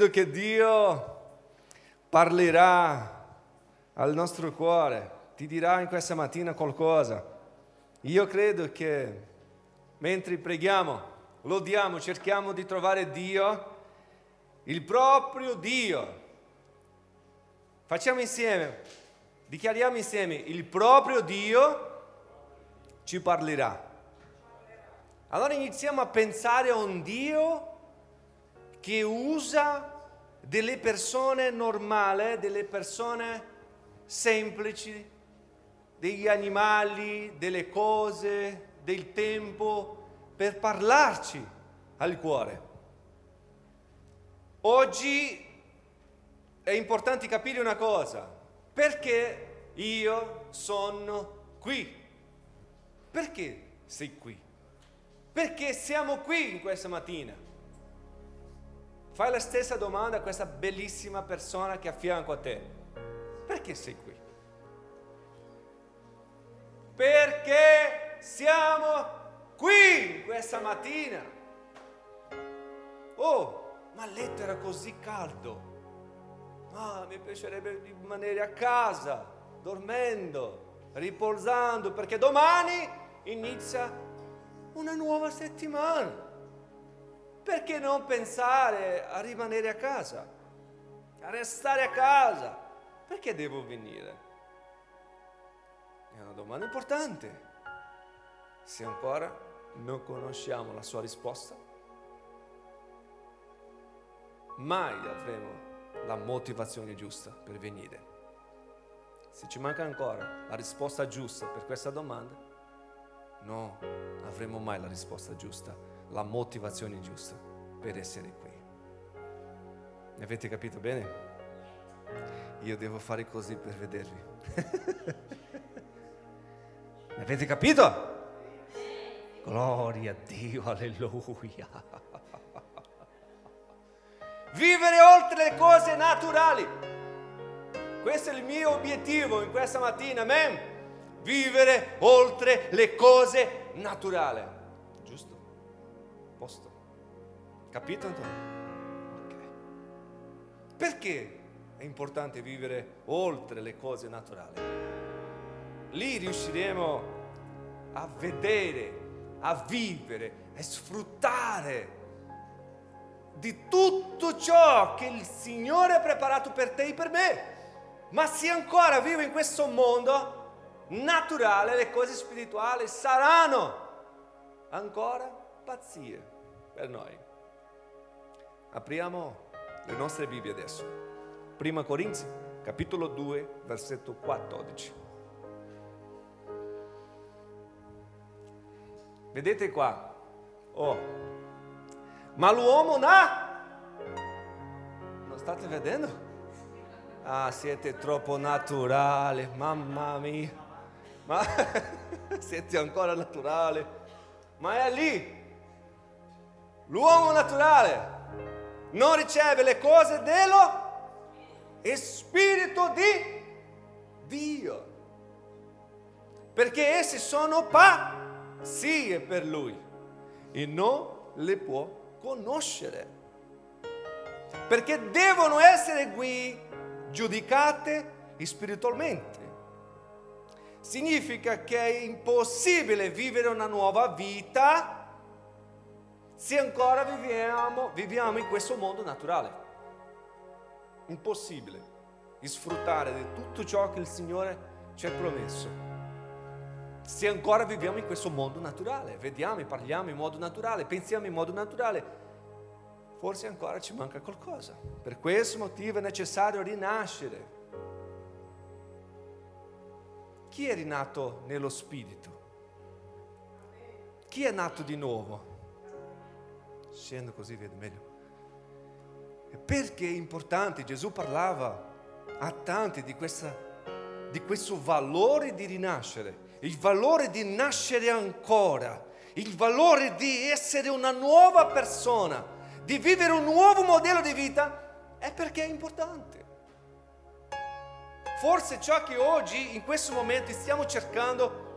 credo che Dio parlerà al nostro cuore, ti dirà in questa mattina qualcosa. Io credo che mentre preghiamo, lodiamo, cerchiamo di trovare Dio, il proprio Dio. Facciamo insieme, dichiariamo insieme, il proprio Dio ci parlerà. Allora iniziamo a pensare a un Dio che usa delle persone normali, delle persone semplici, degli animali, delle cose, del tempo per parlarci al cuore. Oggi è importante capire una cosa, perché io sono qui? Perché sei qui? Perché siamo qui in questa mattina? Fai la stessa domanda a questa bellissima persona che è a te. Perché sei qui? Perché siamo qui questa mattina? Oh, ma letto era così caldo. Ah, mi piacerebbe rimanere a casa, dormendo, riposando, perché domani inizia una nuova settimana. Perché non pensare a rimanere a casa, a restare a casa? Perché devo venire? È una domanda importante. Se ancora non conosciamo la sua risposta, mai avremo la motivazione giusta per venire. Se ci manca ancora la risposta giusta per questa domanda, no, avremo mai la risposta giusta la motivazione giusta per essere qui. Mi avete capito bene? Io devo fare così per vedervi. Mi avete capito? Gloria a Dio, alleluia. Vivere oltre le cose naturali. Questo è il mio obiettivo in questa mattina, amen. Vivere oltre le cose naturali Capito Antonio? Okay. Perché è importante vivere oltre le cose naturali? Lì riusciremo a vedere, a vivere, a sfruttare di tutto ciò che il Signore ha preparato per te e per me. Ma se ancora vivo in questo mondo naturale, le cose spirituali saranno ancora pazzie per noi. Apriamo le nostre Bibbie adesso. Prima Corinzi, capitolo 2, versetto 14. Vedete qua? Oh. Ma l'uomo na... Non state vedendo? Ah, siete troppo naturali, mamma mia. Ma siete ancora naturali. Ma è lì L'uomo naturale non riceve le cose dello Spirito di Dio, perché esse sono pazzie per lui e non le può conoscere, perché devono essere qui giudicate spiritualmente. Significa che è impossibile vivere una nuova vita se ancora viviamo, viviamo in questo mondo naturale. Impossibile sfruttare di tutto ciò che il Signore ci ha promesso. Se ancora viviamo in questo mondo naturale, vediamo e parliamo in modo naturale, pensiamo in modo naturale, forse ancora ci manca qualcosa. Per questo motivo è necessario rinascere. Chi è rinato nello Spirito? Chi è nato di nuovo? Scendo così vedo meglio. Perché è importante? Gesù parlava a tanti di, questa, di questo valore di rinascere, il valore di nascere ancora, il valore di essere una nuova persona, di vivere un nuovo modello di vita, è perché è importante. Forse ciò che oggi, in questo momento, stiamo cercando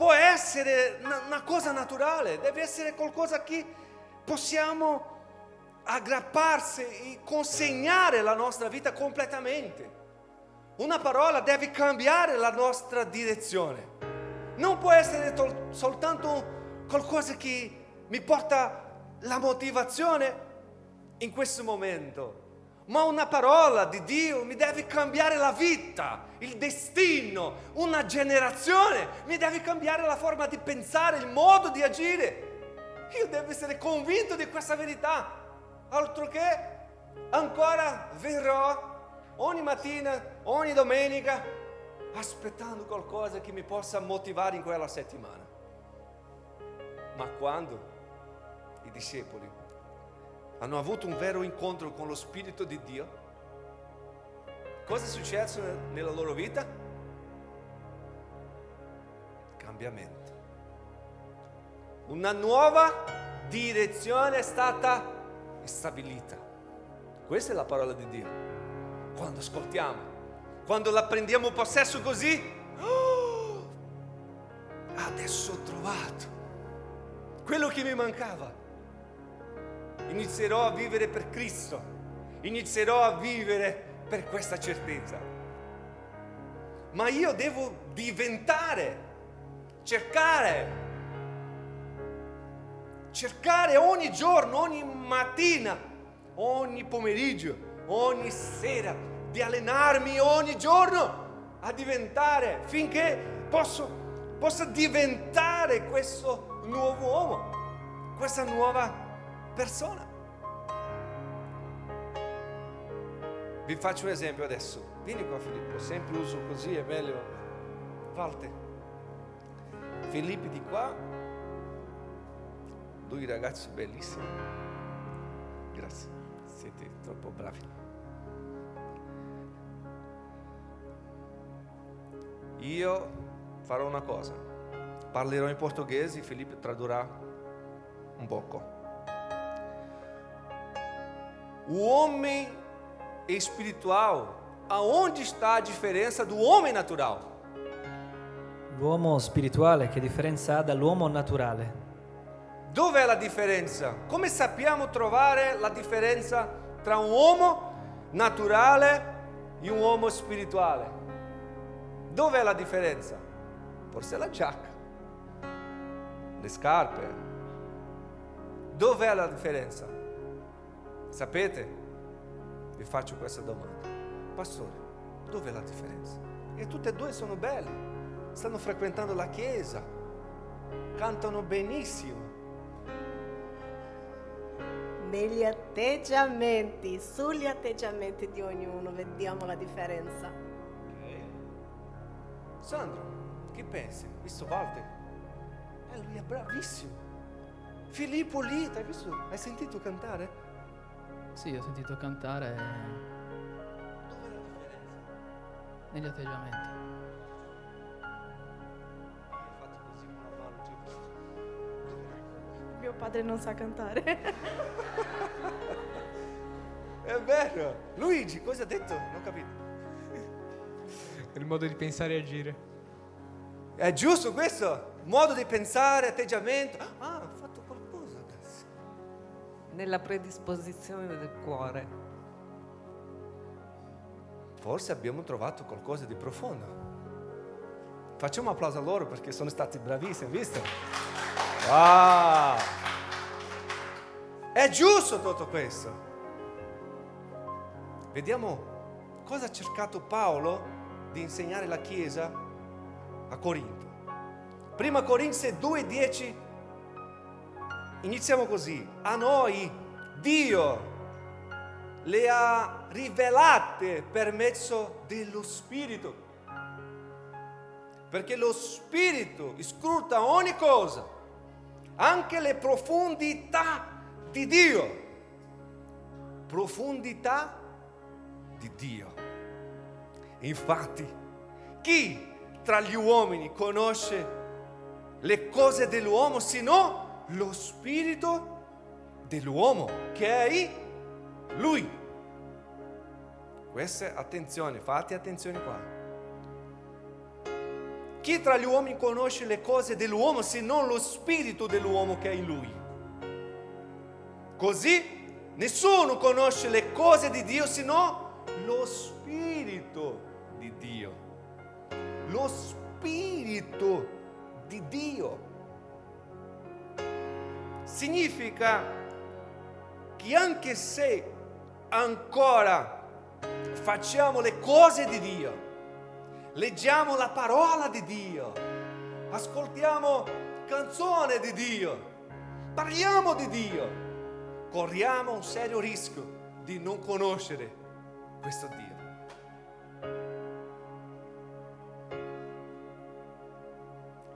può essere una cosa naturale, deve essere qualcosa che possiamo aggrapparsi e consegnare la nostra vita completamente. Una parola deve cambiare la nostra direzione. Non può essere tol- soltanto qualcosa che mi porta la motivazione in questo momento, ma una parola di Dio mi deve cambiare la vita, il destino, una generazione, mi deve cambiare la forma di pensare, il modo di agire. Io devo essere convinto di questa verità, altro che ancora verrò ogni mattina, ogni domenica, aspettando qualcosa che mi possa motivare in quella settimana. Ma quando i discepoli hanno avuto un vero incontro con lo Spirito di Dio, cosa è successo nella loro vita? Cambiamento. Una nuova direzione è stata stabilita. Questa è la parola di Dio. Quando ascoltiamo, quando la prendiamo possesso così, oh, adesso ho trovato quello che mi mancava. Inizierò a vivere per Cristo, inizierò a vivere per questa certezza. Ma io devo diventare, cercare, cercare ogni giorno, ogni mattina, ogni pomeriggio, ogni sera, di allenarmi ogni giorno a diventare finché posso, possa diventare questo nuovo uomo, questa nuova persona. Vi faccio un esempio adesso. Vieni qua Filippo, sempre uso così, è meglio. Volte. Filippi di qua. Due ragazzi bellissimi. Grazie, siete troppo bravi. Io farò una cosa. Parlerò in portoghese, Filippo tradurrà un poco. O homem espiritual, aonde está a diferença do homem natural? L'uomo spirituale che differenza ha dall'uomo naturale? Dov'è la differenza? Come sappiamo trovare la differenza tra un uomo naturale e un uomo spirituale? Dov'è la differenza? Forse la giacca, le scarpe. Dov'è la differenza? Sapete? Vi faccio questa domanda. Pastore, dov'è la differenza? E tutte e due sono belle, stanno frequentando la chiesa, cantano benissimo. Negli atteggiamenti, sugli atteggiamenti di ognuno vediamo la differenza. Ok. Sandro, che pensi? Visto Walter? Eh, lui è bravissimo. Filippo lì, hai visto? Hai sentito cantare? Sì, ho sentito cantare Dov'è la differenza? negli atteggiamenti. Hai fatto così con la mano, tipo. Mio padre non sa cantare. È vero. Luigi, cosa ha detto? Non ho capito. il modo di pensare e agire. È giusto questo? Modo di pensare, atteggiamento. Ah, nella predisposizione del cuore. Forse abbiamo trovato qualcosa di profondo. Facciamo un applauso a loro perché sono stati bravissimi, visto? Wow! È giusto tutto questo. Vediamo cosa ha cercato Paolo di insegnare alla Chiesa a Corinto. Prima Corinzi 2,10 iniziamo così. A noi Dio le ha rivelate per mezzo dello Spirito. Perché lo Spirito scruta ogni cosa, anche le profondità di Dio. Profondità di Dio. Infatti, chi tra gli uomini conosce le cose dell'uomo se no lo spirito dell'uomo che è in lui? Questa attenzione, fate attenzione qua. Chi tra gli uomini conosce le cose dell'uomo se non lo spirito dell'uomo che è in lui? Così Nessuno conosce le cose di Dio se no lo Spirito di Dio. Lo Spirito di Dio. Significa che anche se ancora facciamo le cose di Dio, leggiamo la parola di Dio, ascoltiamo canzone di Dio, parliamo di Dio, corriamo un serio rischio di non conoscere questo Dio.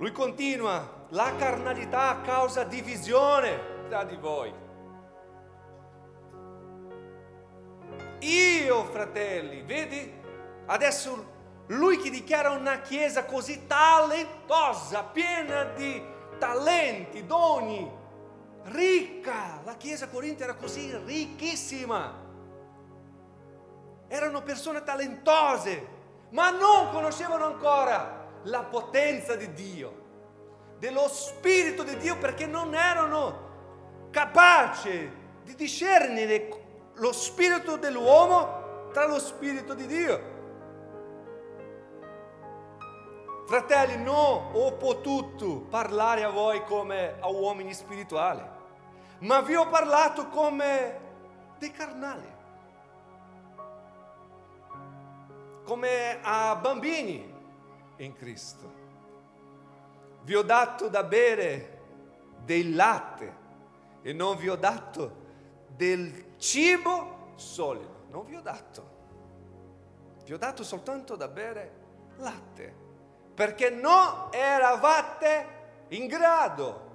Lui continua, la carnalità causa divisione tra di voi. Io, fratelli, vedi? Adesso lui che dichiara una chiesa così talentosa, piena di talenti, doni, ricca. La chiesa corintia era così ricchissima. Erano persone talentose, ma non conoscevano ancora la potenza di Dio, dello Spirito di Dio, perché non erano capaci di discernere lo spirito dell'uomo tra lo spirito di Dio. Fratelli, non ho potuto parlare a voi come a uomini spirituali, ma vi ho parlato come dei carnali, come a bambini in Cristo. Vi ho dato da bere del latte e non vi ho dato del cibo solido, non vi ho dato. Vi ho dato soltanto da bere latte perché non eravate in grado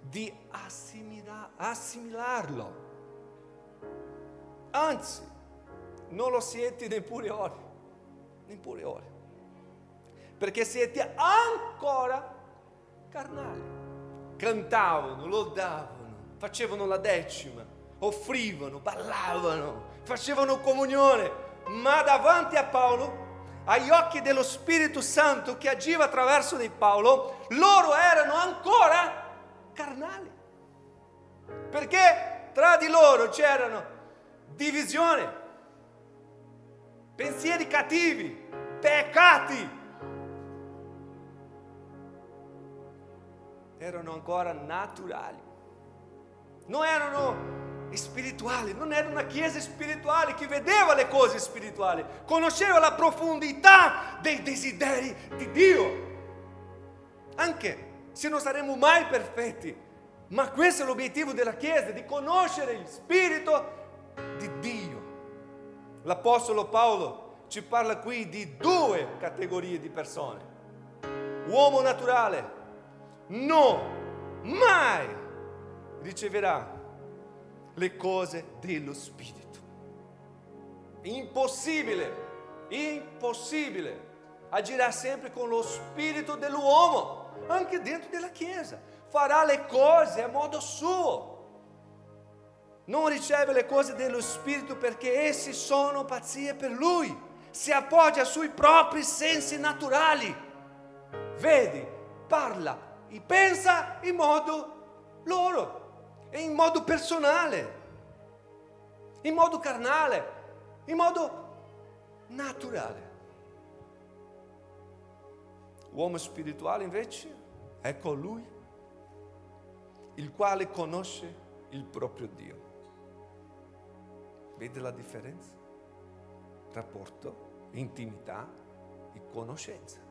di assimila- assimilarlo. Anzi, non lo siete neppure ora, neppure ora, perché siete ancora carnali. Cantavano, lodavano, facevano la decima, offrivano, ballavano, facevano comunione, ma davanti a Paolo agli occhi dello Spirito Santo che agiva attraverso di Paolo, loro erano ancora carnali. Perché tra di loro c'erano divisioni, pensieri cattivi, peccati. Erano ancora naturali. Non erano spirituali, non era una chiesa spirituale che vedeva le cose spirituali, conosceva la profondità dei desideri di Dio. Anche se non saremo mai perfetti, ma questo è l'obiettivo della chiesa, di conoscere il spirito di Dio. L'Apostolo Paolo ci parla qui di due categorie di persone. Uomo naturale, no, mai riceverà le cose dello Spirito. Impossibile, impossibile. Agirà sempre con lo spirito dell'uomo, anche dentro della Chiesa. Farà le cose a modo suo. Non riceve le cose dello Spirito perché essi sono pazzie per lui. Si appoggia sui propri sensi naturali. Vedi, parla e pensa in modo loro e in modo personale, in modo carnale, in modo naturale. Uomo spirituale invece è colui il quale conosce il proprio Dio. Vede la differenza? Rapporto, intimità e conoscenza.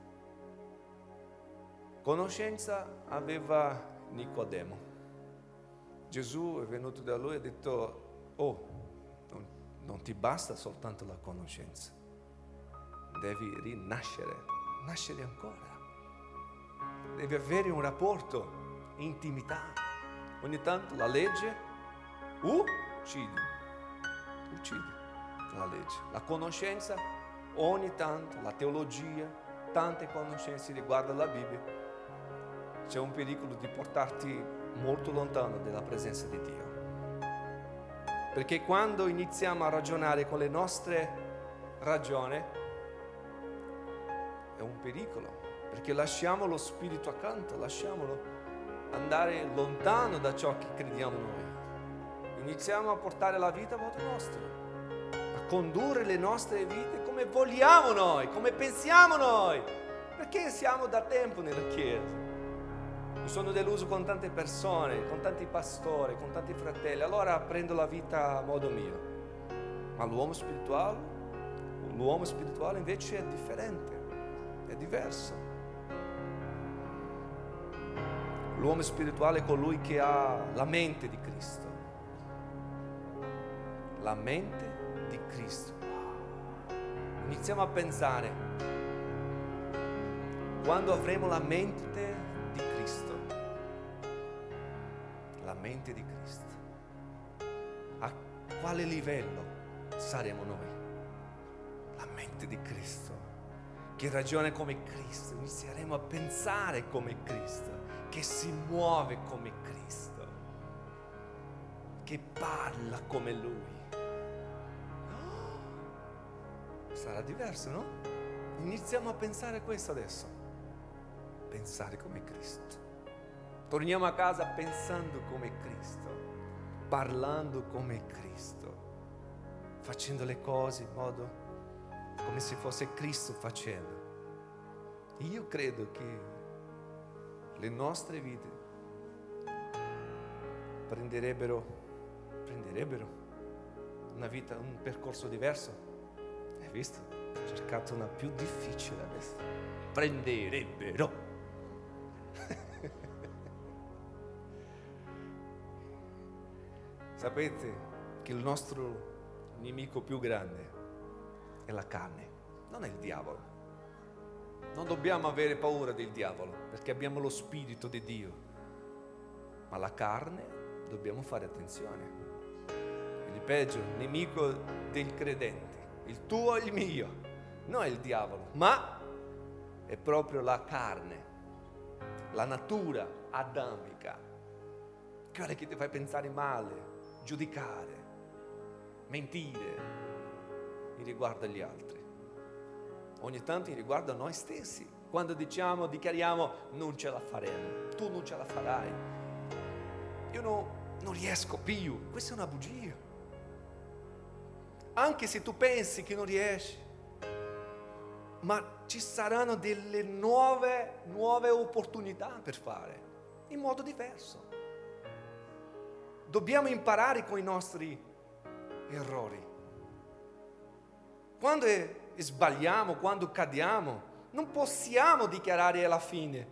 Conoscenza aveva Nicodemo. Gesù è venuto da lui e ha detto, oh, non, non ti basta soltanto la conoscenza, devi rinascere, nascere ancora. Devi avere un rapporto, intimità. Ogni tanto la legge uccide, uccide la legge. La conoscenza ogni tanto, la teologia, tante conoscenze riguardo la Bibbia, c'è un pericolo di portarti molto lontano dalla presenza di Dio. Perché quando iniziamo a ragionare con le nostre ragioni è un pericolo, perché lasciamo lo spirito accanto, lasciamolo andare lontano da ciò che crediamo noi. iniziamo a portare la vita a modo nostro, a condurre le nostre vite come vogliamo noi, come pensiamo noi, perché siamo da tempo nella Chiesa. Sono deluso con tante persone, con tanti pastori, con tanti fratelli, allora prendo la vita a modo mio. Ma l'uomo spirituale, l'uomo spirituale invece è differente, è diverso. L'uomo spirituale è colui che ha la mente di Cristo. La mente di Cristo. Iniziamo a pensare, quando avremo la mente di Cristo, mente di Cristo, a quale livello saremo noi? La mente di Cristo, che ragiona come Cristo, inizieremo a pensare come Cristo, che si muove come Cristo, che parla come Lui. Sarà diverso, no? Iniziamo a pensare questo adesso. Pensare come Cristo. Torniamo a casa pensando come Cristo, parlando come Cristo, facendo le cose in modo come se fosse Cristo facendo. Io credo che le nostre vite prenderebbero, prenderebbero una vita, un percorso diverso. Hai visto? Ho cercato una più difficile adesso. Prenderebbero. Sapete che il nostro nemico più grande è la carne, non è il diavolo. Non dobbiamo avere paura del diavolo perché abbiamo lo spirito di Dio. Ma la carne dobbiamo fare attenzione. Il peggio, il nemico del credente, il tuo e il mio, non è il diavolo, ma è proprio la carne, la natura adamica, quella che ti fa pensare male, giudicare, mentire riguardo agli altri. Ogni tanto riguardo a noi stessi, quando diciamo, dichiariamo non ce la faremo, tu non ce la farai, io no, non riesco più, questa è una bugia. Anche se tu pensi che non riesci, ma ci saranno delle nuove, nuove opportunità per fare, in modo diverso. Dobbiamo imparare con i nostri errori. Quando sbagliamo, quando cadiamo, non possiamo dichiarare alla fine,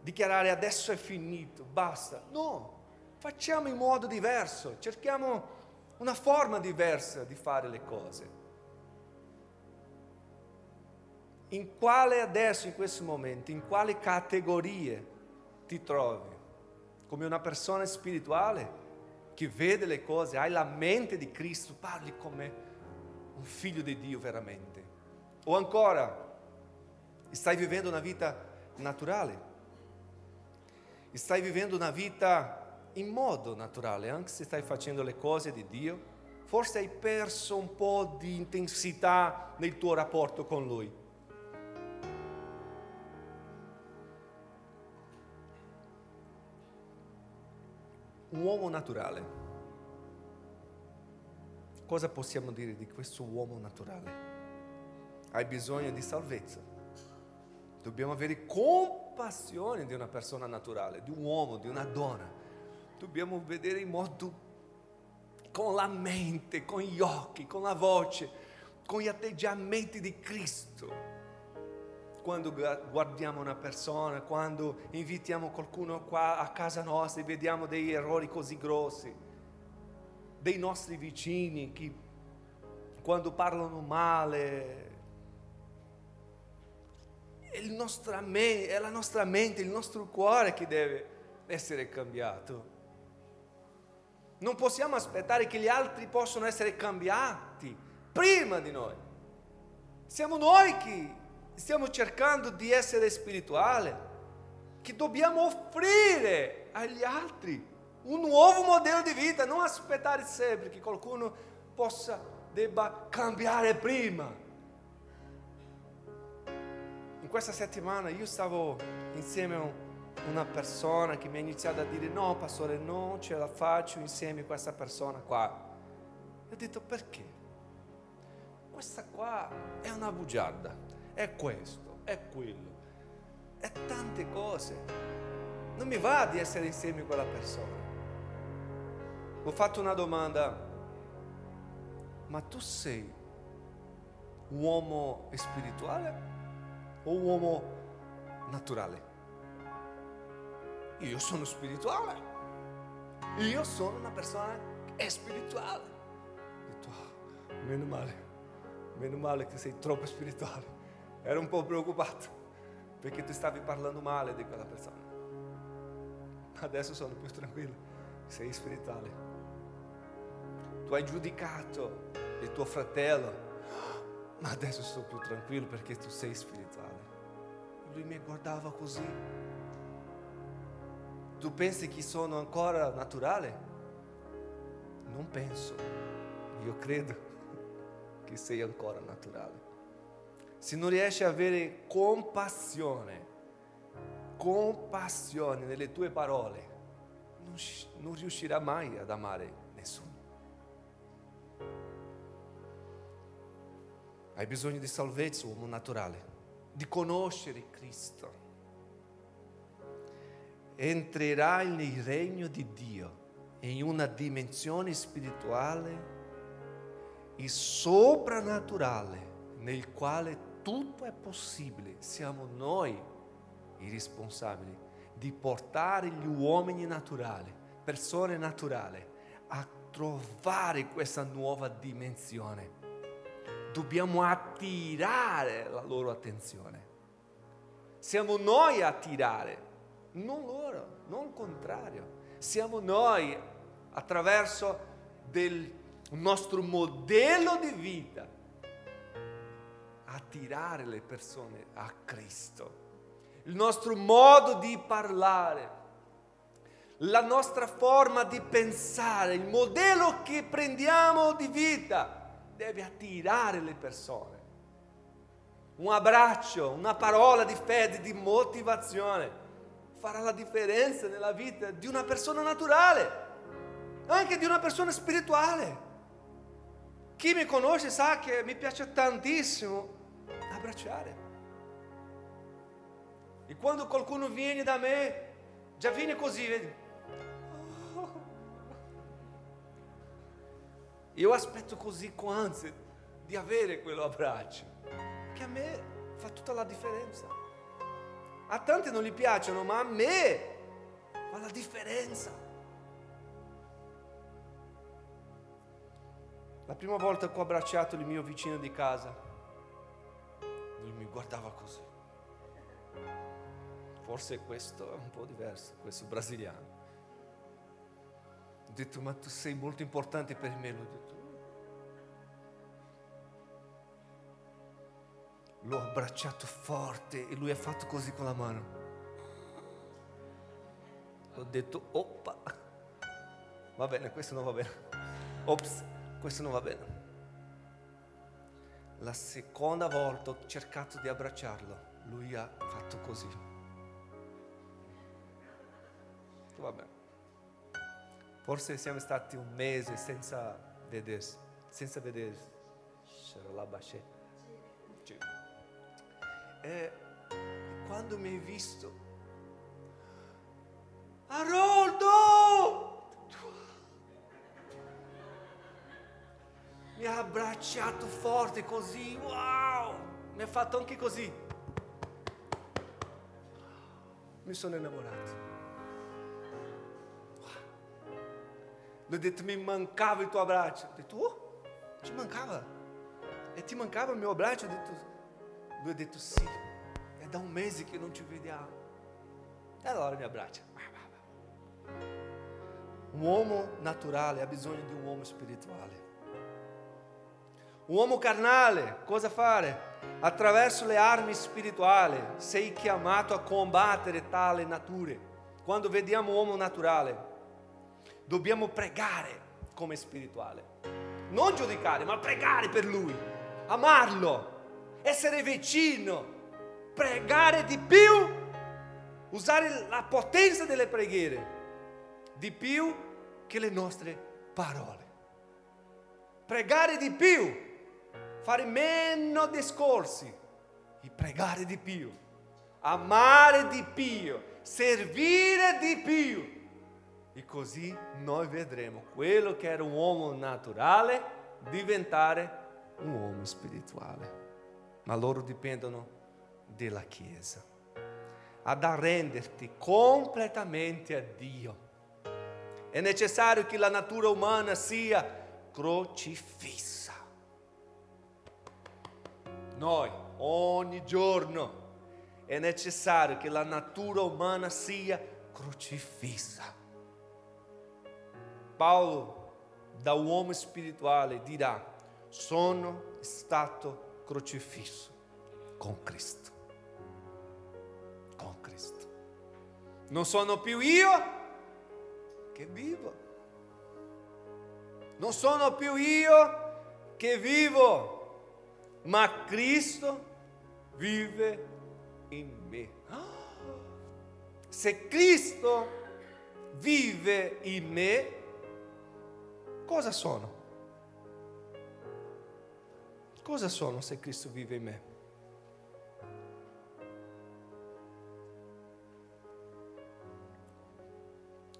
dichiarare adesso è finito, basta. No, facciamo in modo diverso, cerchiamo una forma diversa di fare le cose. In quale adesso, in questo momento, in quale categorie ti trovi? Come una persona spirituale che vede le cose, hai la mente di Cristo, parli come un figlio di Dio veramente. O ancora, stai vivendo una vita naturale, stai vivendo una vita in modo naturale, anche se stai facendo le cose di Dio, forse hai perso un po' di intensità nel tuo rapporto con Lui. Uomo naturale. Cosa possiamo dire di questo uomo naturale? Hai bisogno di salvezza. Dobbiamo avere compassione di una persona naturale, di un uomo, di una donna. Dobbiamo vedere in modo con la mente, con gli occhi, con la voce, con gli atteggiamenti di Cristo. Quando gu- guardiamo una persona, quando invitiamo qualcuno qua a casa nostra e vediamo degli errori così grossi, dei nostri vicini che quando parlano male, me- è la nostra mente, il nostro cuore che deve essere cambiato. Non possiamo aspettare che gli altri possano essere cambiati prima di noi. Siamo noi che stiamo cercando di essere spirituali, che dobbiamo offrire agli altri un nuovo modello di vita, non aspettare sempre che qualcuno possa, debba cambiare prima. In questa settimana io stavo insieme a un, una persona che mi ha iniziato a dire no, pastore, non ce la faccio insieme a questa persona qua. E ho detto perché? Questa qua è una bugiarda, è questo, è quello, è tante cose. Non mi va di essere insieme a quella persona. Ho fatto una domanda, ma tu sei uomo spirituale o uomo naturale? Io sono spirituale. Io sono una persona spirituale. Ho detto, "Ah, meno male, meno male che sei troppo spirituale. Ero un po' preoccupato perché tu stavi parlando male di quella persona. Adesso sono più tranquillo, sei spirituale. Tu hai giudicato il tuo fratello, ma adesso sto più tranquillo perché tu sei spirituale. Lui mi guardava così. Tu pensi che sono ancora naturale? Non penso. Io credo che sei ancora naturale. Se non riesci a avere compassione, compassione nelle tue parole, non, non riuscirai mai ad amare nessuno. Hai bisogno di salvezza, uomo naturale, di conoscere Cristo. Entrerai nel regno di Dio in una dimensione spirituale e soprannaturale nel quale tutto è possibile. Siamo noi i responsabili di portare gli uomini naturali, persone naturali, a trovare questa nuova dimensione. Dobbiamo attirare la loro attenzione. Siamo noi a attirare, non loro, non il contrario. Siamo noi attraverso del nostro modello di vita attirare le persone a Cristo. Il nostro modo di parlare, la nostra forma di pensare, il modello che prendiamo di vita deve attirare le persone. Un abbraccio, una parola di fede, di motivazione farà la differenza nella vita di una persona naturale, anche di una persona spirituale. Chi mi conosce sa che mi piace tantissimo abbracciare. E quando qualcuno viene da me, già viene così, vedi? Io aspetto così con ansia di avere quell'abbraccio, che a me fa tutta la differenza. A tanti non gli piacciono, ma a me fa la differenza. La prima volta che ho abbracciato il mio vicino di casa, guardava così. Forse questo è un po' diverso, questo brasiliano. Ho detto, ma tu sei molto importante per me. L'ho detto. L'ho abbracciato forte e lui ha fatto così con la mano. Ho detto, oppa. Va bene, questo non va bene. Ops, questo non va bene. La seconda volta ho cercato di abbracciarlo, lui ha fatto così. Va bene. Forse siamo stati un mese senza vedersi, senza vedersi. E quando mi hai visto, Haroldo! Mi ha abbracciato forte così, wow! Mi ha fatto anche così. Mi sono innamorato. Gli ho detto, mi mancava il tuo abbraccio. Ho detto, oh, ci mancava. E ti mancava il mio abbraccio? Ho detto, lui ha detto, sì, è da un mese che non ci vediamo. E allora mi abbraccia. Un uomo naturale ha bisogno di un uomo spirituale. Un uomo carnale, cosa fare? Attraverso le armi spirituali sei chiamato a combattere tale nature. Quando vediamo un uomo naturale, dobbiamo pregare come spirituale. Non giudicare, ma pregare per lui, amarlo, essere vicino, pregare di più usare la potenza delle preghiere di più che le nostre parole. Pregare di più, fare meno discorsi e pregare di più, amare di più, servire di più. E così noi vedremo quello che era un uomo naturale diventare un uomo spirituale. Ma loro dipendono della Chiesa. Ad arrenderti completamente a Dio. È necessario che la natura umana sia crocifissa. Noi, ogni giorno, è necessario che la natura umana sia crocifissa. Paolo, da uomo spirituale, dirà, sono stato crocifisso con Cristo. Con Cristo. Non sono più io che vivo. Non sono più io che vivo, ma Cristo vive in me. Se Cristo vive in me, cosa sono? Cosa sono se Cristo vive in me?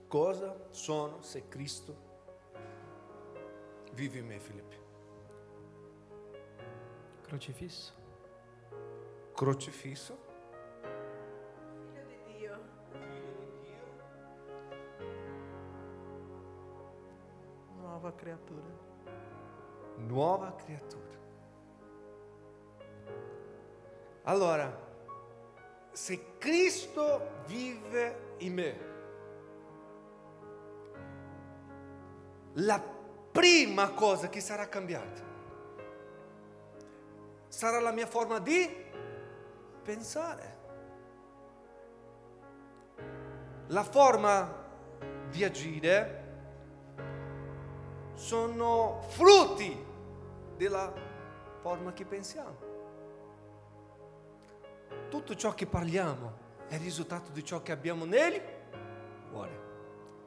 Cosa sono se Cristo vive in me, Filippo? Crocifisso. Crocifisso? Figlio di Dio. Nuova creatura. nuova creatura. Allora, se Cristo vive in me, la prima cosa che sarà cambiata sarà la mia forma di pensare. La forma di agire sono frutti della forma che pensiamo. Tutto ciò che parliamo è il risultato di ciò che abbiamo nel cuore.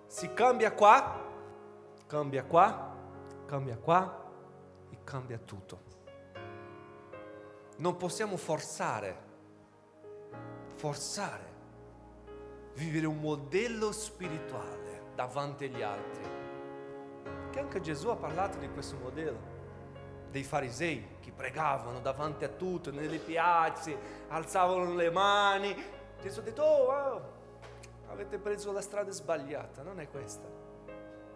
Si cambia qua, cambia qua, cambia qua e cambia tutto. Non possiamo forzare, forzare, vivere un modello spirituale davanti agli altri. Che anche Gesù ha parlato di questo modello dei farisei che pregavano davanti a tutto, nelle piazze, alzavano le mani. Gesù ha detto, oh, wow, avete preso la strada sbagliata, non è questa.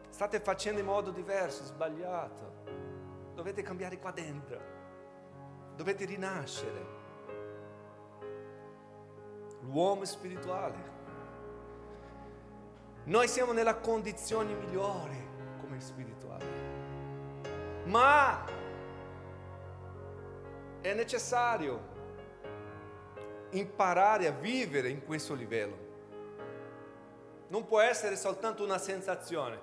State facendo in modo diverso, sbagliato. Dovete cambiare qua dentro. Dovete rinascere. L'uomo spirituale. Noi siamo nella condizione migliore come spirituali. Ma è necessario imparare a vivere in questo livello. Non può essere soltanto una sensazione.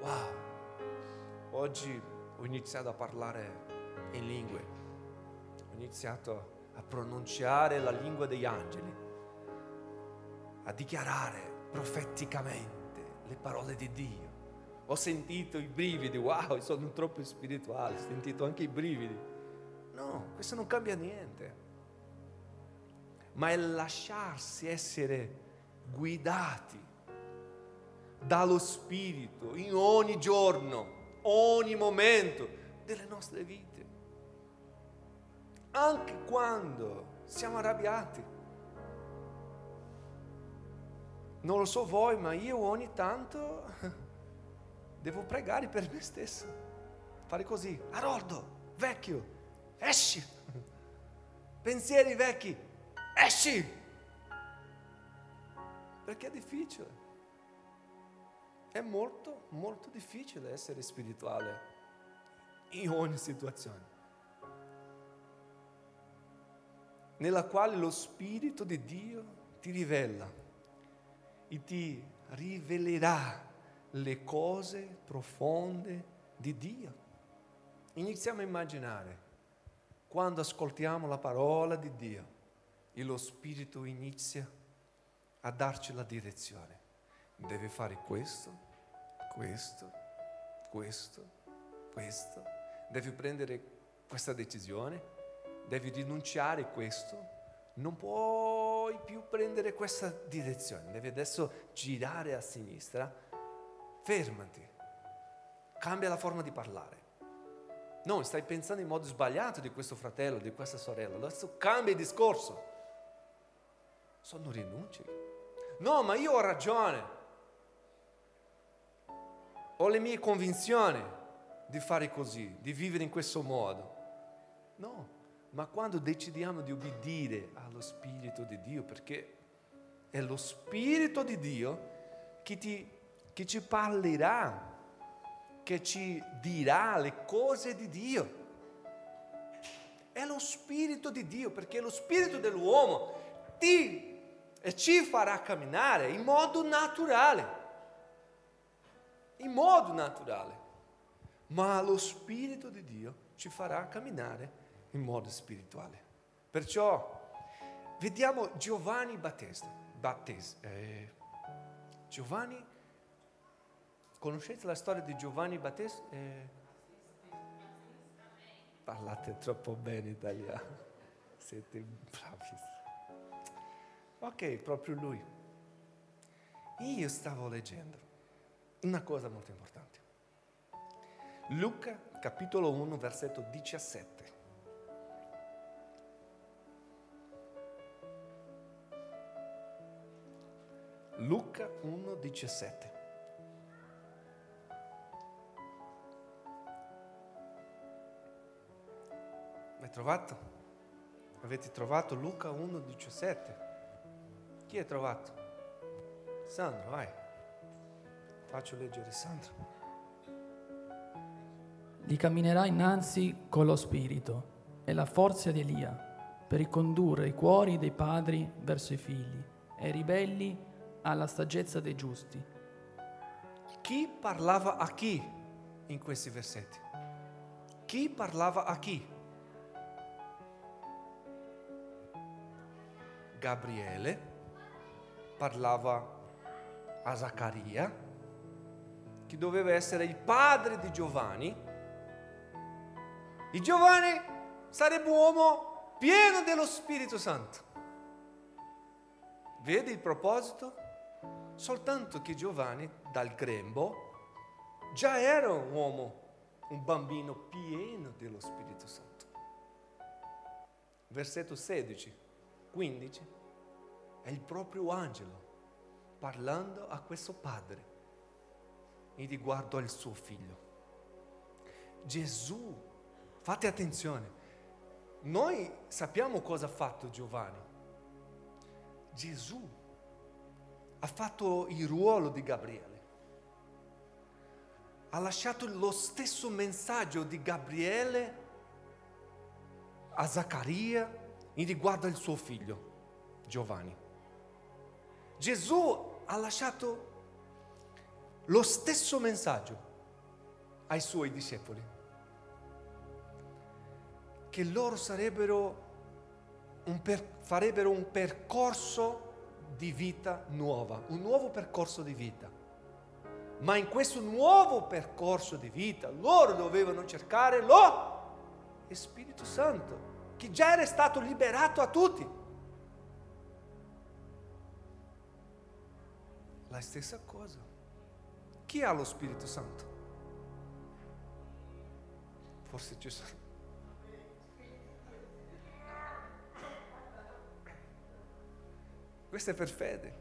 Wow, oggi ho iniziato a parlare in lingue, iniziato a pronunciare la lingua degli angeli, a dichiarare profeticamente le parole di Dio. Ho sentito i brividi, wow, sono troppo spirituale, ho sentito anche i brividi. No, questo non cambia niente. Ma è lasciarsi essere guidati dallo Spirito in ogni giorno, ogni momento delle nostre vite. Anche quando siamo arrabbiati. Non lo so voi, ma io ogni tanto devo pregare per me stesso. Fare così. Aroldo, vecchio, esci. Pensieri vecchi, esci. Perché è difficile. È molto, molto difficile essere spirituale in ogni situazione. Nella quale lo Spirito di Dio ti rivela e ti rivelerà le cose profonde di Dio. Iniziamo a immaginare quando ascoltiamo la parola di Dio e lo Spirito inizia a darci la direzione. Devi fare questo, questo, questo, questo. Devi prendere questa decisione, devi rinunciare a questo. Non puoi più prendere questa direzione, devi adesso girare a sinistra. Fermati, cambia la forma di parlare. No, stai pensando in modo sbagliato di questo fratello, di questa sorella. Adesso cambia il discorso. Sono rinunci. No, ma io ho ragione. Ho le mie convinzioni di fare così, di vivere in questo modo. No, ma quando decidiamo di obbedire allo Spirito di Dio, perché è lo Spirito di Dio che, ti, che ci parlerà che ci dirà le cose di Dio. È lo Spirito di Dio, perché lo Spirito dell'uomo ti e ci farà camminare in modo naturale. In modo naturale. Ma lo Spirito di Dio ci farà camminare in modo spirituale. Perciò vediamo Giovanni Battista. Battista eh, Giovanni Conoscete la storia di Giovanni Battista? Eh... Parlate troppo bene italiano, siete bravi. Ok, proprio lui. Io stavo leggendo una cosa molto importante. Luca capitolo 1 versetto 17. Luca 1 17. Hai trovato? Avete trovato Luca 1,17? Chi ha trovato? Sandro, vai. Faccio leggere Sandro. Gli camminerà innanzi con lo spirito e la forza di Elia per ricondurre i cuori dei padri verso i figli e i ribelli alla saggezza dei giusti. Chi parlava a chi in questi versetti? Chi parlava a chi? Gabriele, parlava a Zaccaria, che doveva essere il padre di Giovanni. E Giovanni sarebbe un uomo pieno dello Spirito Santo. Vedi il proposito? Soltanto che Giovanni dal grembo già era un uomo, un bambino pieno dello Spirito Santo. Versetto 16, 15 è il proprio angelo parlando a questo padre in riguardo al suo figlio. Gesù, fate attenzione, noi sappiamo cosa ha fatto Giovanni. Gesù ha fatto il ruolo di Gabriele, ha lasciato lo stesso messaggio di Gabriele a Zaccaria in riguardo al suo figlio Giovanni. Gesù ha lasciato lo stesso messaggio ai suoi discepoli, che loro un per, farebbero un percorso di vita nuova, un nuovo percorso di vita. Ma in questo nuovo percorso di vita loro dovevano cercare lo Spirito Santo, che già era stato liberato a tutti. La stessa cosa. Chi ha lo Spirito Santo? Forse ci sono. Questo è per fede.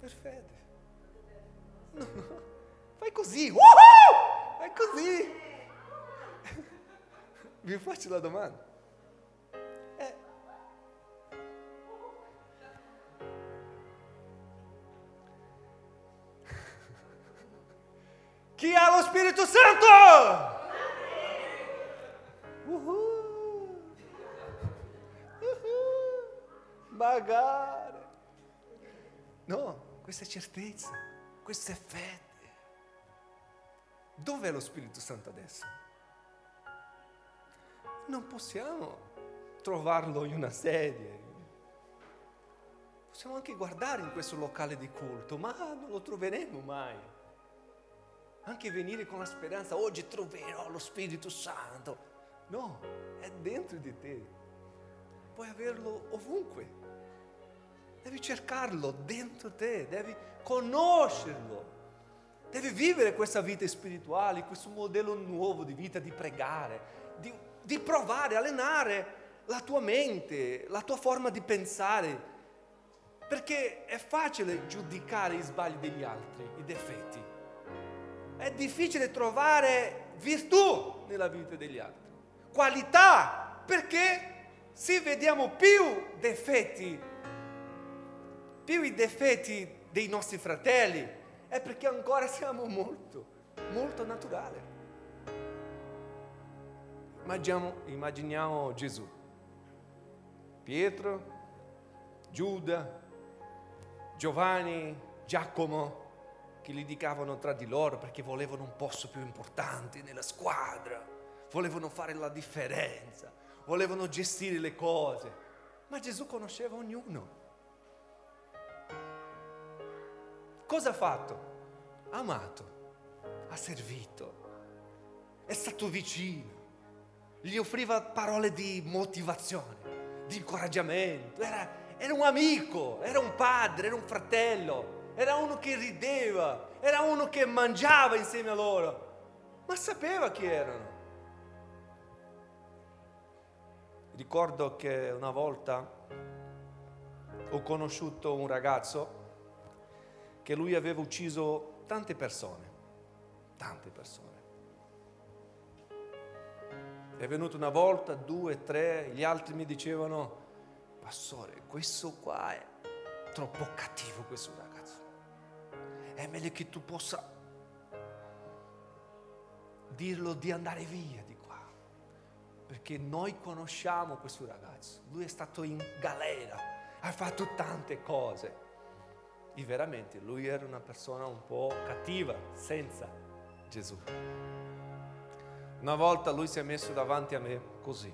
Per fede. No. Fai così. Woohoo! Fai così. Vi faccio la domanda. Chi ha lo Spirito Santo? Certezza, questa è fede. Dov'è lo Spirito Santo adesso? Non possiamo trovarlo in una sedia. Possiamo anche guardare in questo locale di culto, ma non lo troveremo mai. Anche venire con la speranza, oggi troverò lo Spirito Santo. No, è dentro di te. Puoi averlo ovunque. Devi cercarlo dentro te, devi conoscerlo. Devi vivere questa vita spirituale, questo modello nuovo di vita, di pregare, di, di provare, allenare la tua mente, la tua forma di pensare. Perché è facile giudicare i sbagli degli altri, i difetti. È difficile trovare virtù nella vita degli altri, qualità, perché se vediamo più difetti, più i difetti dei nostri fratelli, è perché ancora siamo molto, molto naturali. Immaginiamo, immaginiamo Gesù, Pietro, Giuda, Giovanni, Giacomo, che litigavano tra di loro perché volevano un posto più importante nella squadra, volevano fare la differenza, volevano gestire le cose, ma Gesù conosceva ognuno. Cosa ha fatto? Ha amato, ha servito, è stato vicino, gli offriva parole di motivazione, di incoraggiamento, era, era un amico, era un padre, era un fratello, era uno che rideva, era uno che mangiava insieme a loro, ma sapeva chi erano. Ricordo che una volta ho conosciuto un ragazzo che lui aveva ucciso tante persone, tante persone. È venuto una volta, due, tre, gli altri mi dicevano, pastore, questo qua è troppo cattivo questo ragazzo. È meglio che tu possa dirlo di andare via di qua, perché noi conosciamo questo ragazzo, lui è stato in galera, ha fatto tante cose e veramente lui era una persona un po' cattiva senza Gesù. Una volta lui si è messo davanti a me così.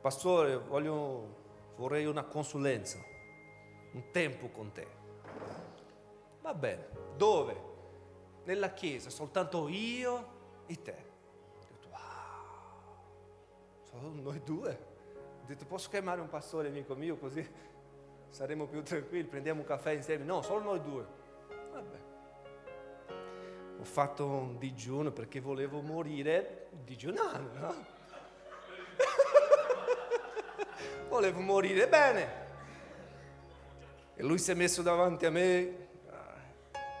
Pastore, voglio, vorrei una consulenza, un tempo con te. Va bene, dove? Nella chiesa, soltanto io e te. Ho detto, wow, solo noi due. Ho detto, posso chiamare un pastore amico mio così saremo più tranquilli, prendiamo un caffè insieme. No, solo noi due. Vabbè. Ho fatto un digiuno perché volevo morire digiunando, no? volevo morire bene. E lui si è messo davanti a me.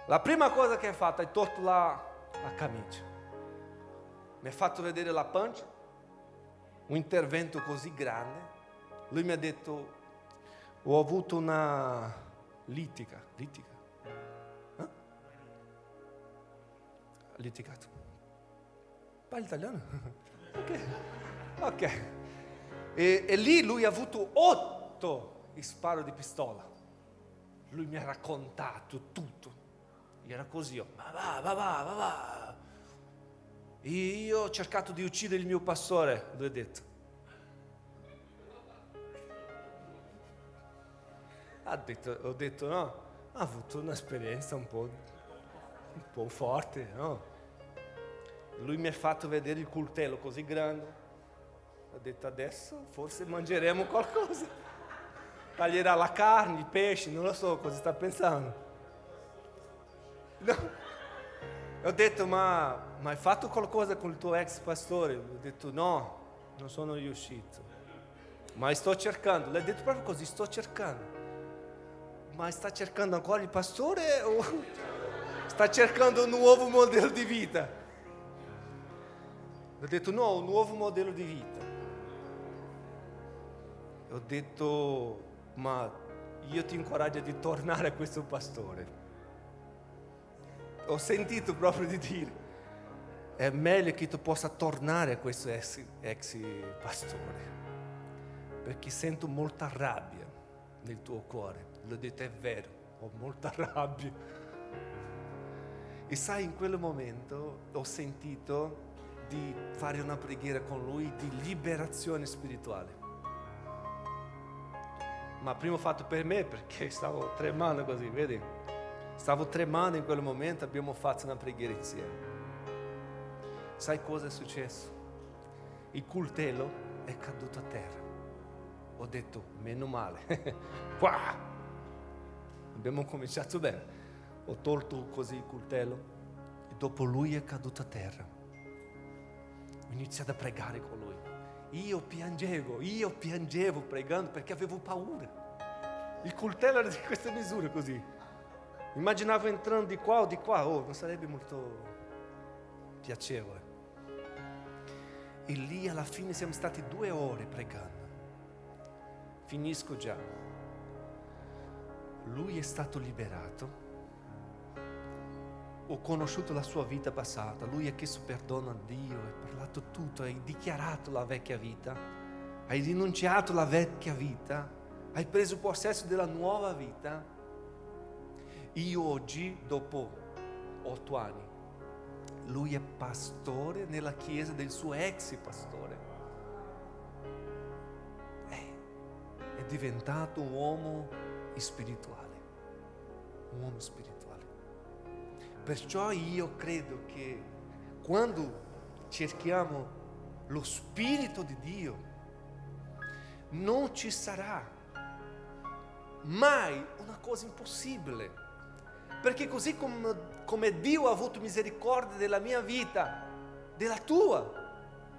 La prima cosa che ha fatto è tolto la, la camicia. Mi ha fatto vedere la pancia, un intervento così grande. Lui mi ha detto, ho avuto una litica, litica, eh? litigato. Parli italiano? ok, ok. E, e, lì lui ha avuto otto sparo di pistola. Lui mi ha raccontato tutto. Era così, io, ma va, va, va, va, va. Io ho cercato di uccidere il mio pastore, lui ha detto. Detto, ho detto no, ha avuto un'esperienza un po', un po' forte, no? Lui mi ha fatto vedere il coltello così grande. Ha detto adesso forse mangeremo qualcosa. Taglierà la carne, il pesce, non lo so cosa sta pensando. No. Ho detto ma, ma hai fatto qualcosa con il tuo ex pastore? Ho detto no, non sono riuscito. Ma sto cercando, l'hai detto proprio così, sto cercando ma sta cercando ancora il pastore o sta cercando un nuovo modello di vita? Ho detto no, un nuovo modello di vita. Ho detto, ma io ti incoraggio di tornare a questo pastore. Ho sentito proprio di dire, è meglio che tu possa tornare a questo ex, ex pastore, perché sento molta rabbia nel tuo cuore l'ho detto è vero, ho molta rabbia. E sai, in quel momento ho sentito di fare una preghiera con lui di liberazione spirituale. ma primo fatto per me perché stavo tremando così, vedi? Stavo tremando in quel momento, abbiamo fatto una preghiera insieme. Sai cosa è successo? Il coltello è caduto a terra. Ho detto, meno male. Abbiamo cominciato bene. Ho tolto così il coltello e dopo lui è caduto a terra. Ho iniziato a pregare con lui. Io piangevo, io piangevo pregando perché avevo paura. Il coltello era di queste misure così. Immaginavo entrando di qua o di qua, oh, non sarebbe molto piacevole. E lì alla fine siamo stati due ore pregando. Finisco già. Lui è stato liberato. Ho conosciuto la sua vita passata. Lui ha chiesto perdono a Dio, ha parlato tutto, hai dichiarato la vecchia vita, hai rinunciato alla vecchia vita, hai preso possesso della nuova vita. Io oggi, dopo otto anni, lui è pastore nella chiesa del suo ex pastore. È, è diventato un uomo spirituale, un uomo spirituale. Perciò io credo che quando cerchiamo lo Spirito di Dio, non ci sarà mai una cosa impossibile. Perché così come, come Dio ha avuto misericordia della mia vita, della tua,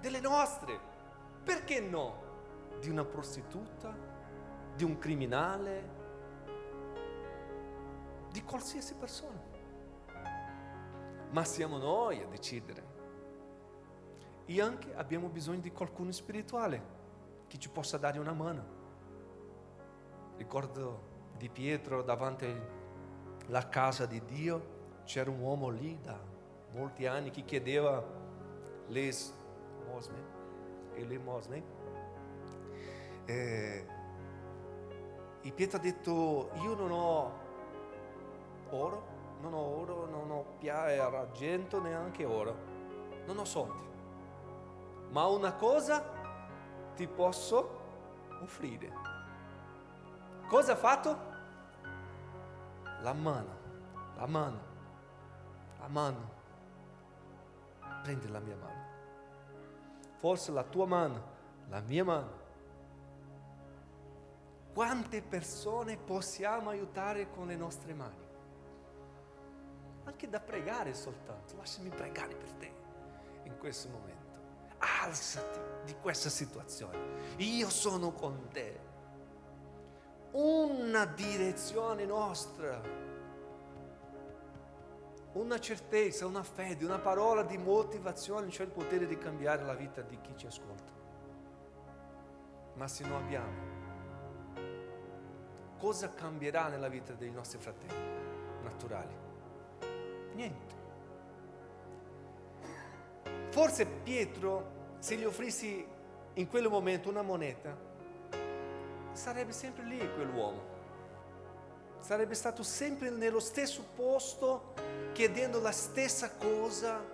delle nostre, perché no? Di una prostituta, di un criminale, di qualsiasi persona. Ma siamo noi a decidere. E anche abbiamo bisogno di qualcuno spirituale che ci possa dare una mano. Ricordo di Pietro davanti alla casa di Dio, c'era un uomo lì da molti anni che chiedeva l'elemosne, elemosne. Eh, e Pietro ha detto, io non ho oro, non ho oro, non ho pia- eh, argento, neanche oro, non ho soldi, ma una cosa ti posso offrire. Cosa ha fatto? La mano, la mano, la mano. Prendi la mia mano. Forse la tua mano, la mia mano. Quante persone possiamo aiutare con le nostre mani? Anche da pregare soltanto. Lasciami pregare per te in questo momento. Alzati di questa situazione. Io sono con te. Una direzione nostra. Una certezza, una fede, una parola di motivazione, cioè il potere di cambiare la vita di chi ci ascolta. Ma se non abbiamo, cosa cambierà nella vita dei nostri fratelli naturali? Niente. Forse Pietro, se gli offrissi in quel momento una moneta, sarebbe sempre lì quell'uomo. Sarebbe stato sempre nello stesso posto chiedendo la stessa cosa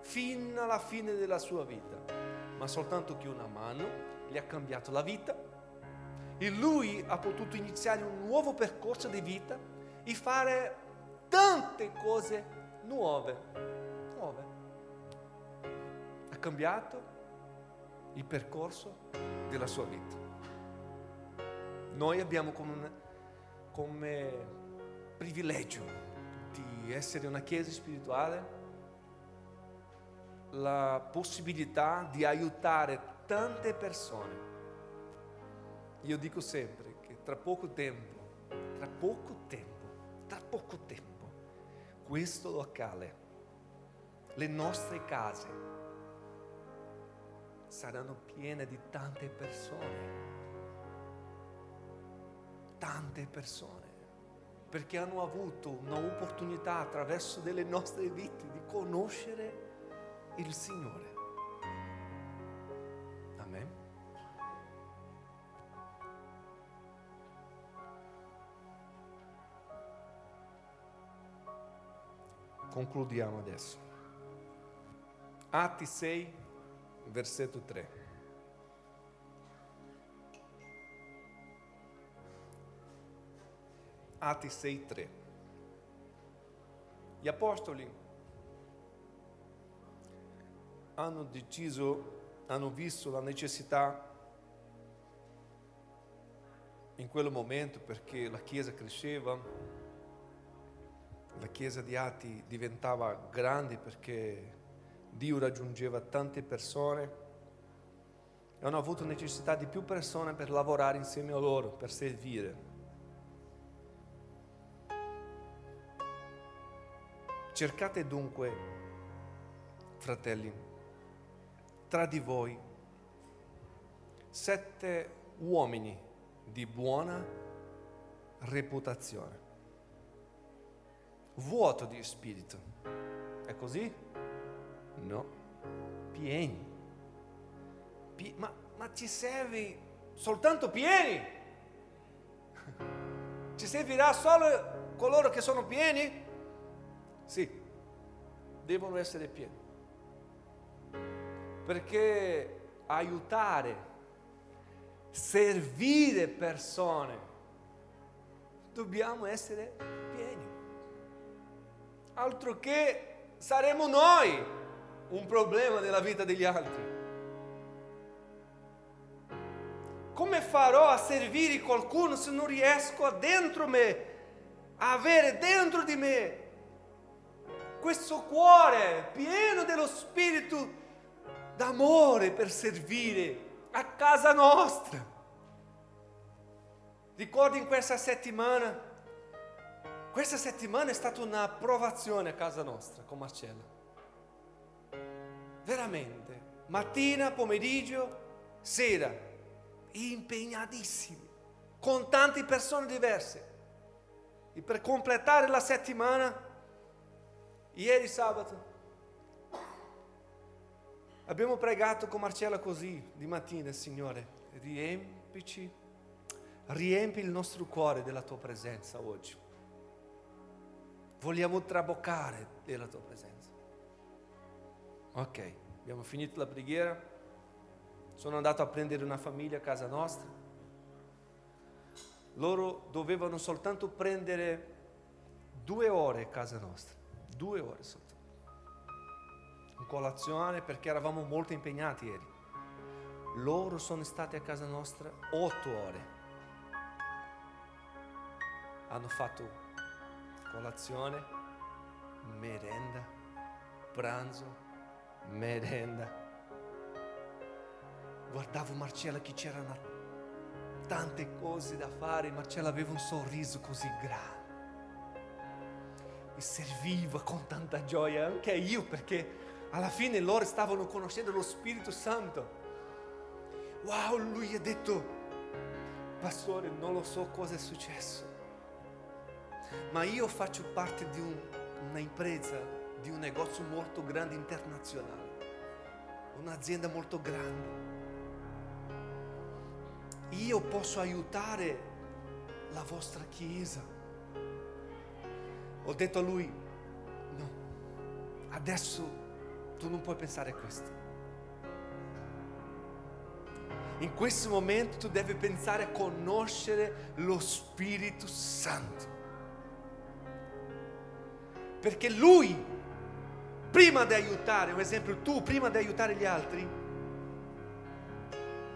fino alla fine della sua vita. Ma soltanto che una mano gli ha cambiato la vita e lui ha potuto iniziare un nuovo percorso di vita e fare tante cose nuove. Nuove. Ha cambiato il percorso della sua vita. Noi abbiamo come, come privilegio di essere una chiesa spirituale la possibilità di aiutare tante persone. Io dico sempre che tra poco tempo, tra poco tempo, tra poco tempo, questo locale, le nostre case saranno piene di tante persone. Tante persone. Perché hanno avuto un'opportunità attraverso delle nostre vite di conoscere il Signore. Concludiamo adesso. Atti 6, versetto 3. Atti 6.3. Gli apostoli hanno deciso, hanno visto la necessità in quel momento perché la Chiesa cresceva, la Chiesa di Atti diventava grande perché Dio raggiungeva tante persone e hanno avuto necessità di più persone per lavorare insieme a loro, per servire. Cercate dunque, fratelli, tra di voi sette uomini di buona reputazione, vuoto di spirito. È così? No, pieni. Pi- ma, ma ci servi soltanto pieni? Ci servirà solo coloro che sono pieni? Sì, devono essere pieni. Perché aiutare, servire persone, dobbiamo essere pieni. Altro che saremo noi un problema nella vita degli altri. Come farò a servire qualcuno se non riesco a dentro me, a avere dentro di me questo cuore pieno dello spirito d'amore per servire a casa nostra? Ricordi in questa settimana? Questa settimana è stata una provazione a casa nostra con Marcella. Veramente. Mattina, pomeriggio, sera. Impegnatissimi. Con tante persone diverse. E per completare la settimana, ieri sabato, abbiamo pregato con Marcella così di mattina, Signore, riempici, riempi il nostro cuore della tua presenza oggi. Vogliamo traboccare della tua presenza. Ok, abbiamo finito la preghiera. Sono andato a prendere una famiglia a casa nostra. Loro dovevano soltanto prendere due ore a casa nostra, due ore soltanto. In colazione perché eravamo molto impegnati ieri. Loro sono stati a casa nostra otto ore. Hanno fatto colazione, merenda, pranzo, merenda. Guardavo Marcella che c'erano tante cose da fare, Marcella aveva un sorriso così grande e serviva con tanta gioia, anche io perché alla fine loro stavano conoscendo lo Spirito Santo. Wow, lui ha detto, pastore, non lo so cosa è successo ma io faccio parte di un, una impresa, di un negozio molto grande internazionale, un'azienda molto grande. Io posso aiutare la vostra chiesa. Ho detto a lui, no, adesso tu non puoi pensare a questo. In questo momento tu devi pensare a conoscere lo Spirito Santo perché lui, prima di aiutare, un esempio, tu prima di aiutare gli altri,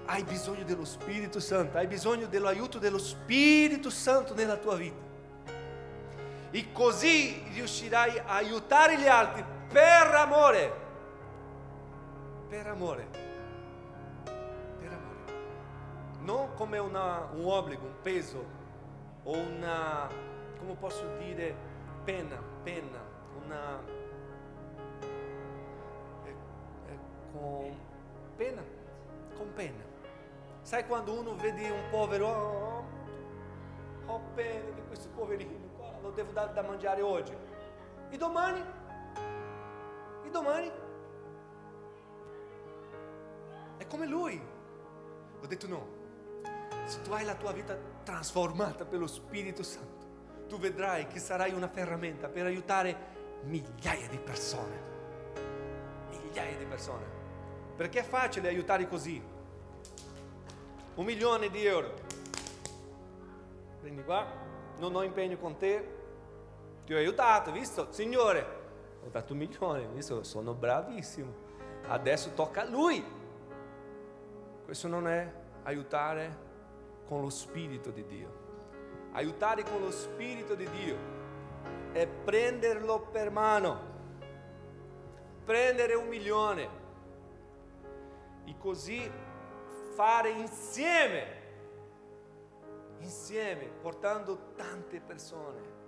hai bisogno dello Spirito Santo, hai bisogno dell'aiuto dello Spirito Santo nella tua vita. E così riuscirai a aiutare gli altri per amore. Per amore. Per amore. Non come una, un obbligo, un peso o una, come posso dire, pena penna, una... eh, eh, con penna, con penna. Sai quando uno vede un povero, oh, ho pena di questo poverino qua, lo devo dare da mangiare oggi. E domani? E domani? È come lui. Ho detto no. Se tu hai la tua vita trasformata per lo Spirito Santo, tu vedrai che sarai una ferramenta per aiutare migliaia di persone. Migliaia di persone. Perché è facile aiutare così. Un milione di euro. Prendi qua, non ho impegno con te, ti ho aiutato, visto? Signore, ho dato un milione, visto? Sono bravissimo. Adesso tocca a lui. Questo non è aiutare con lo Spirito di Dio. Aiutare con lo Spirito di Dio è prenderlo per mano, prendere un milione e così fare insieme, insieme, portando tante persone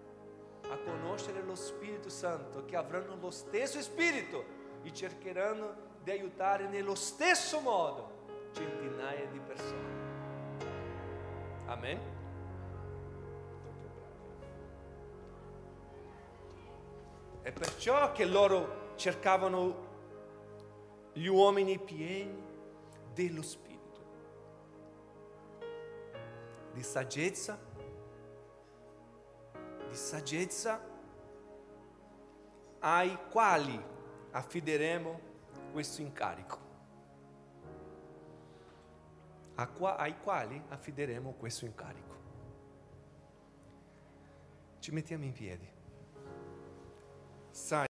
a conoscere lo Spirito Santo, che avranno lo stesso Spirito e cercheranno di aiutare nello stesso modo centinaia di persone. Amen? È perciò che loro cercavano gli uomini pieni dello Spirito, di saggezza, di saggezza ai quali affideremo questo incarico. Qua- ai quali affideremo questo incarico. Ci mettiamo in piedi. Sai